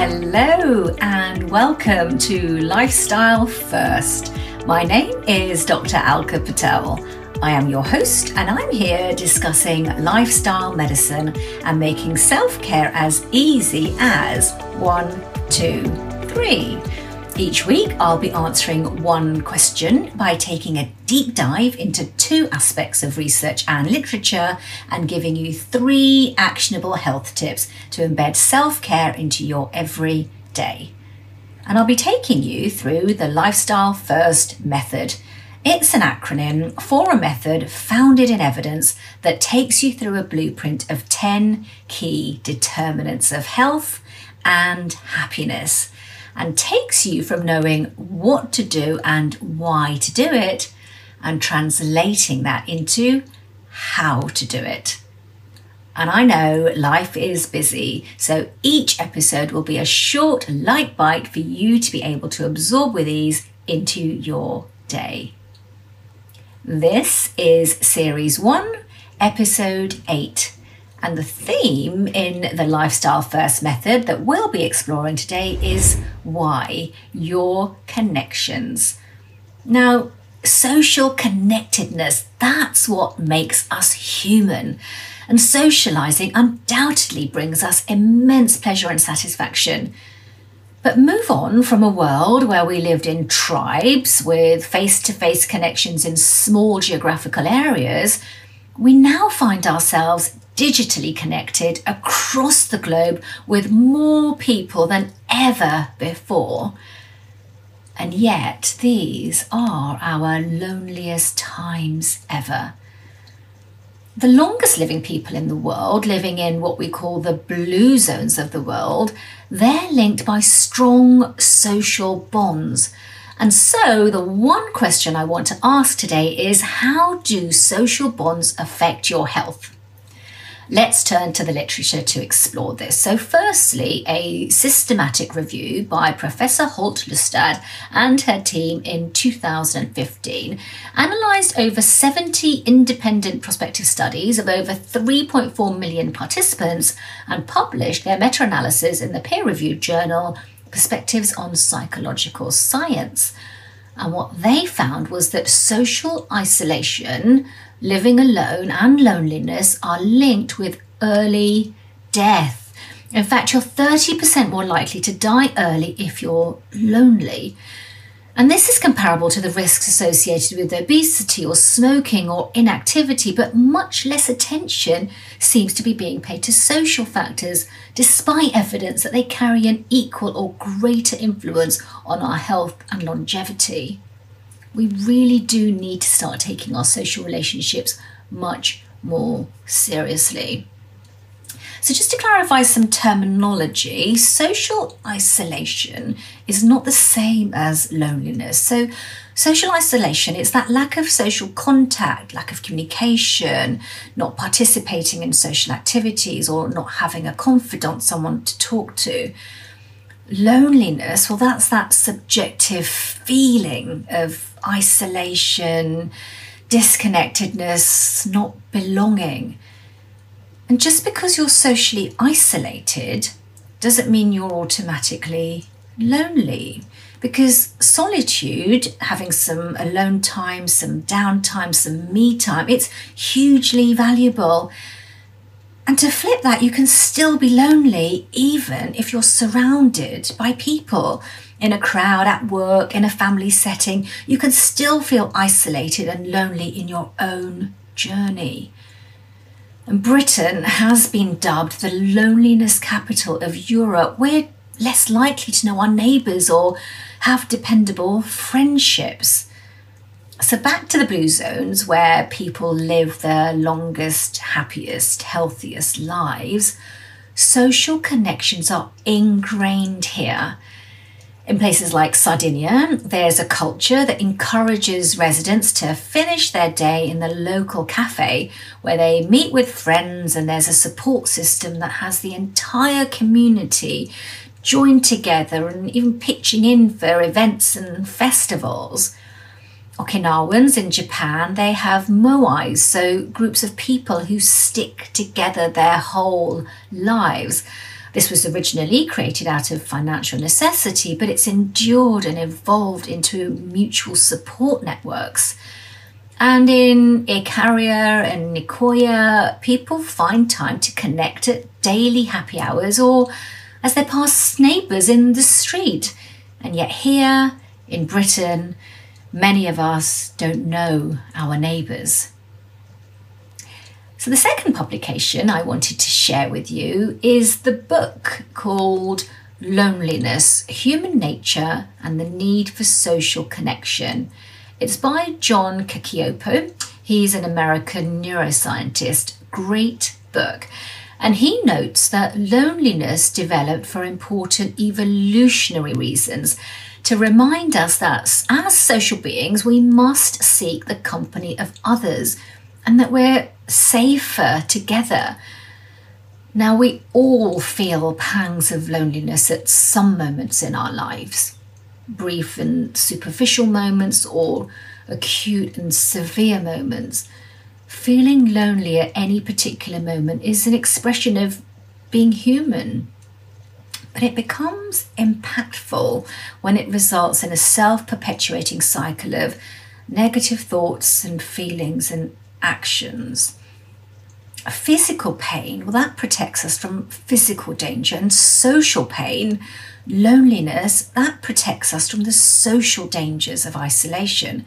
Hello and welcome to Lifestyle First. My name is Dr. Alka Patel. I am your host, and I'm here discussing lifestyle medicine and making self care as easy as one, two, three. Each week, I'll be answering one question by taking a deep dive into two aspects of research and literature and giving you three actionable health tips to embed self care into your everyday. And I'll be taking you through the Lifestyle First method. It's an acronym for a method founded in evidence that takes you through a blueprint of 10 key determinants of health and happiness and takes you from knowing what to do and why to do it and translating that into how to do it. And I know life is busy, so each episode will be a short, light bite for you to be able to absorb with ease into your day. This is Series 1, Episode 8 and the theme in the Lifestyle First method that we'll be exploring today is Y your connections. Now, social connectedness, that's what makes us human. And socializing undoubtedly brings us immense pleasure and satisfaction. But move on from a world where we lived in tribes with face to face connections in small geographical areas, we now find ourselves digitally connected across the globe with more people than ever before. And yet, these are our loneliest times ever. The longest living people in the world, living in what we call the blue zones of the world, they're linked by strong social bonds. And so, the one question I want to ask today is how do social bonds affect your health? Let's turn to the literature to explore this. So, firstly, a systematic review by Professor Holt-Lunstad and her team in 2015 analysed over 70 independent prospective studies of over 3.4 million participants and published their meta analysis in the peer reviewed journal Perspectives on Psychological Science. And what they found was that social isolation living alone and loneliness are linked with early death. In fact, you're 30% more likely to die early if you're lonely. And this is comparable to the risks associated with obesity or smoking or inactivity, but much less attention seems to be being paid to social factors, despite evidence that they carry an equal or greater influence on our health and longevity we really do need to start taking our social relationships much more seriously. So, just to clarify some terminology, social isolation is not the same as loneliness. So, social isolation is that lack of social contact, lack of communication, not participating in social activities, or not having a confidant, someone to talk to. Loneliness, well, that's that subjective feeling of isolation, disconnectedness, not belonging. And just because you're socially isolated doesn't mean you're automatically lonely. Because solitude, having some alone time, some downtime, some me time, it's hugely valuable. And to flip that, you can still be lonely even if you're surrounded by people in a crowd, at work, in a family setting, you can still feel isolated and lonely in your own journey. Britain has been dubbed the loneliness capital of Europe. We're less likely to know our neighbours or have dependable friendships. So, back to the blue zones where people live their longest, happiest, healthiest lives, social connections are ingrained here in places like Sardinia, there's a culture that encourages residents to finish their day in the local cafe where they meet with friends and there's a support system that has the entire community joined together and even pitching in for events and festivals. Okinawans in Japan, they have moais, so groups of people who stick together their whole lives. This was originally created out of financial necessity, but it's endured and evolved into mutual support networks. And in Ikaria and Nicoya, people find time to connect at daily happy hours or as they pass neighbours in the street. And yet, here in Britain, many of us don't know our neighbours. So, the second publication I wanted to share with you is the book called Loneliness Human Nature and the Need for Social Connection. It's by John Cacioppo. He's an American neuroscientist. Great book. And he notes that loneliness developed for important evolutionary reasons to remind us that as social beings, we must seek the company of others and that we're safer together. Now, we all feel pangs of loneliness at some moments in our lives brief and superficial moments or acute and severe moments. Feeling lonely at any particular moment is an expression of being human. But it becomes impactful when it results in a self perpetuating cycle of negative thoughts and feelings and actions. Physical pain, well, that protects us from physical danger, and social pain, loneliness, that protects us from the social dangers of isolation.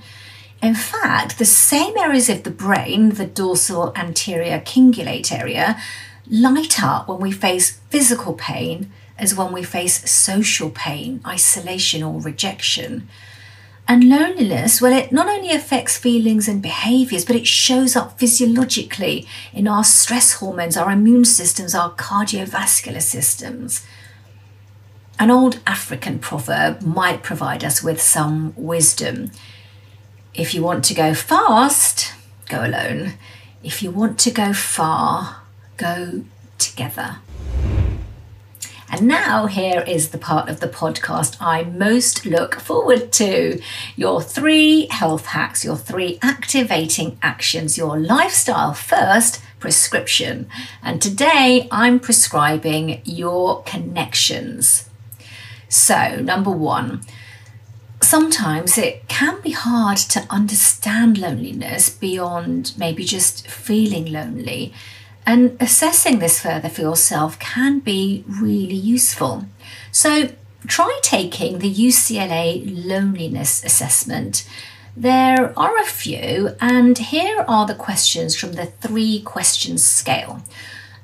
In fact, the same areas of the brain, the dorsal anterior cingulate area, light up when we face physical pain as when we face social pain, isolation, or rejection. And loneliness, well, it not only affects feelings and behaviors, but it shows up physiologically in our stress hormones, our immune systems, our cardiovascular systems. An old African proverb might provide us with some wisdom. If you want to go fast, go alone. If you want to go far, go together. And now, here is the part of the podcast I most look forward to your three health hacks, your three activating actions, your lifestyle first prescription. And today I'm prescribing your connections. So, number one, sometimes it can be hard to understand loneliness beyond maybe just feeling lonely. And assessing this further for yourself can be really useful. So try taking the UCLA loneliness assessment. There are a few, and here are the questions from the three questions scale.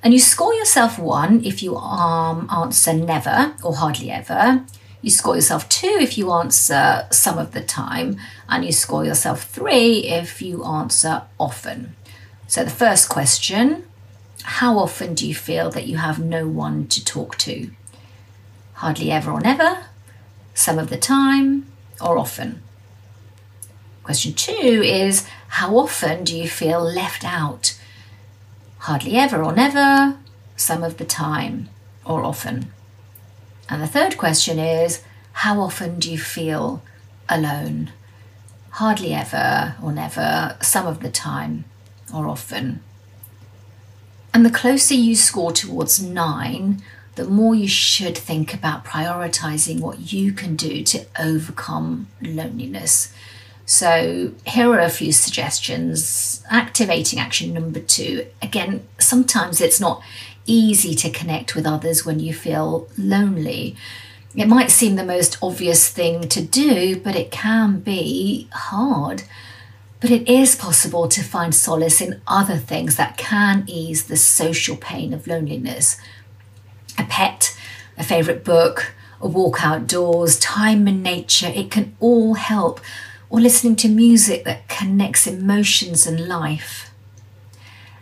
And you score yourself one if you um, answer never or hardly ever. You score yourself two if you answer some of the time, and you score yourself three if you answer often. So the first question how often do you feel that you have no one to talk to? Hardly ever or never, some of the time, or often. Question two is How often do you feel left out? Hardly ever or never, some of the time, or often. And the third question is How often do you feel alone? Hardly ever or never, some of the time, or often. And the closer you score towards nine, the more you should think about prioritizing what you can do to overcome loneliness. So, here are a few suggestions. Activating action number two. Again, sometimes it's not easy to connect with others when you feel lonely. It might seem the most obvious thing to do, but it can be hard. But it is possible to find solace in other things that can ease the social pain of loneliness. A pet, a favourite book, a walk outdoors, time in nature, it can all help. Or listening to music that connects emotions and life.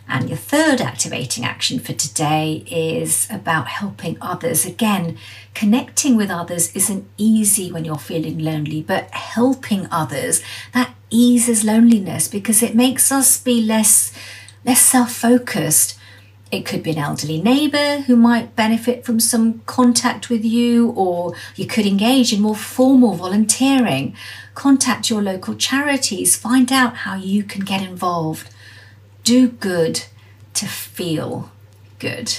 And your third activating action for today is about helping others. Again, connecting with others isn't easy when you're feeling lonely, but helping others, that eases loneliness because it makes us be less less self-focused. It could be an elderly neighbour who might benefit from some contact with you, or you could engage in more formal volunteering. Contact your local charities, find out how you can get involved. Do good to feel good.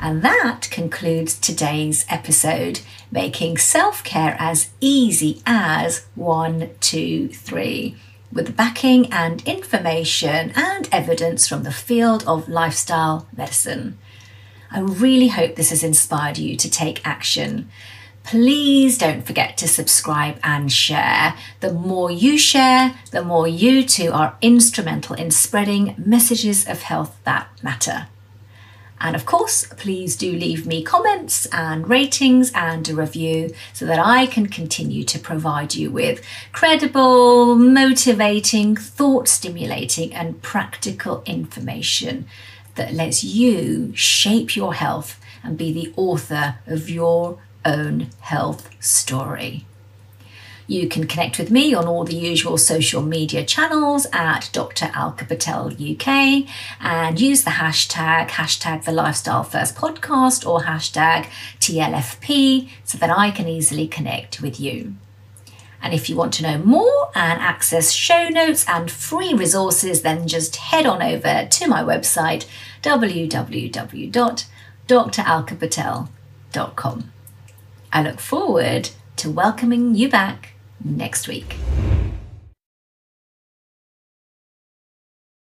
And that concludes today's episode, making self care as easy as one, two, three, with backing and information and evidence from the field of lifestyle medicine. I really hope this has inspired you to take action. Please don't forget to subscribe and share. The more you share, the more you too are instrumental in spreading messages of health that matter. And of course, please do leave me comments and ratings and a review so that I can continue to provide you with credible, motivating, thought stimulating, and practical information that lets you shape your health and be the author of your own health story. You can connect with me on all the usual social media channels at Dr. Alka Patel UK and use the hashtag, hashtag the Lifestyle First Podcast or hashtag TLFP so that I can easily connect with you. And if you want to know more and access show notes and free resources, then just head on over to my website www.dralkapatel.com. I look forward to welcoming you back next week.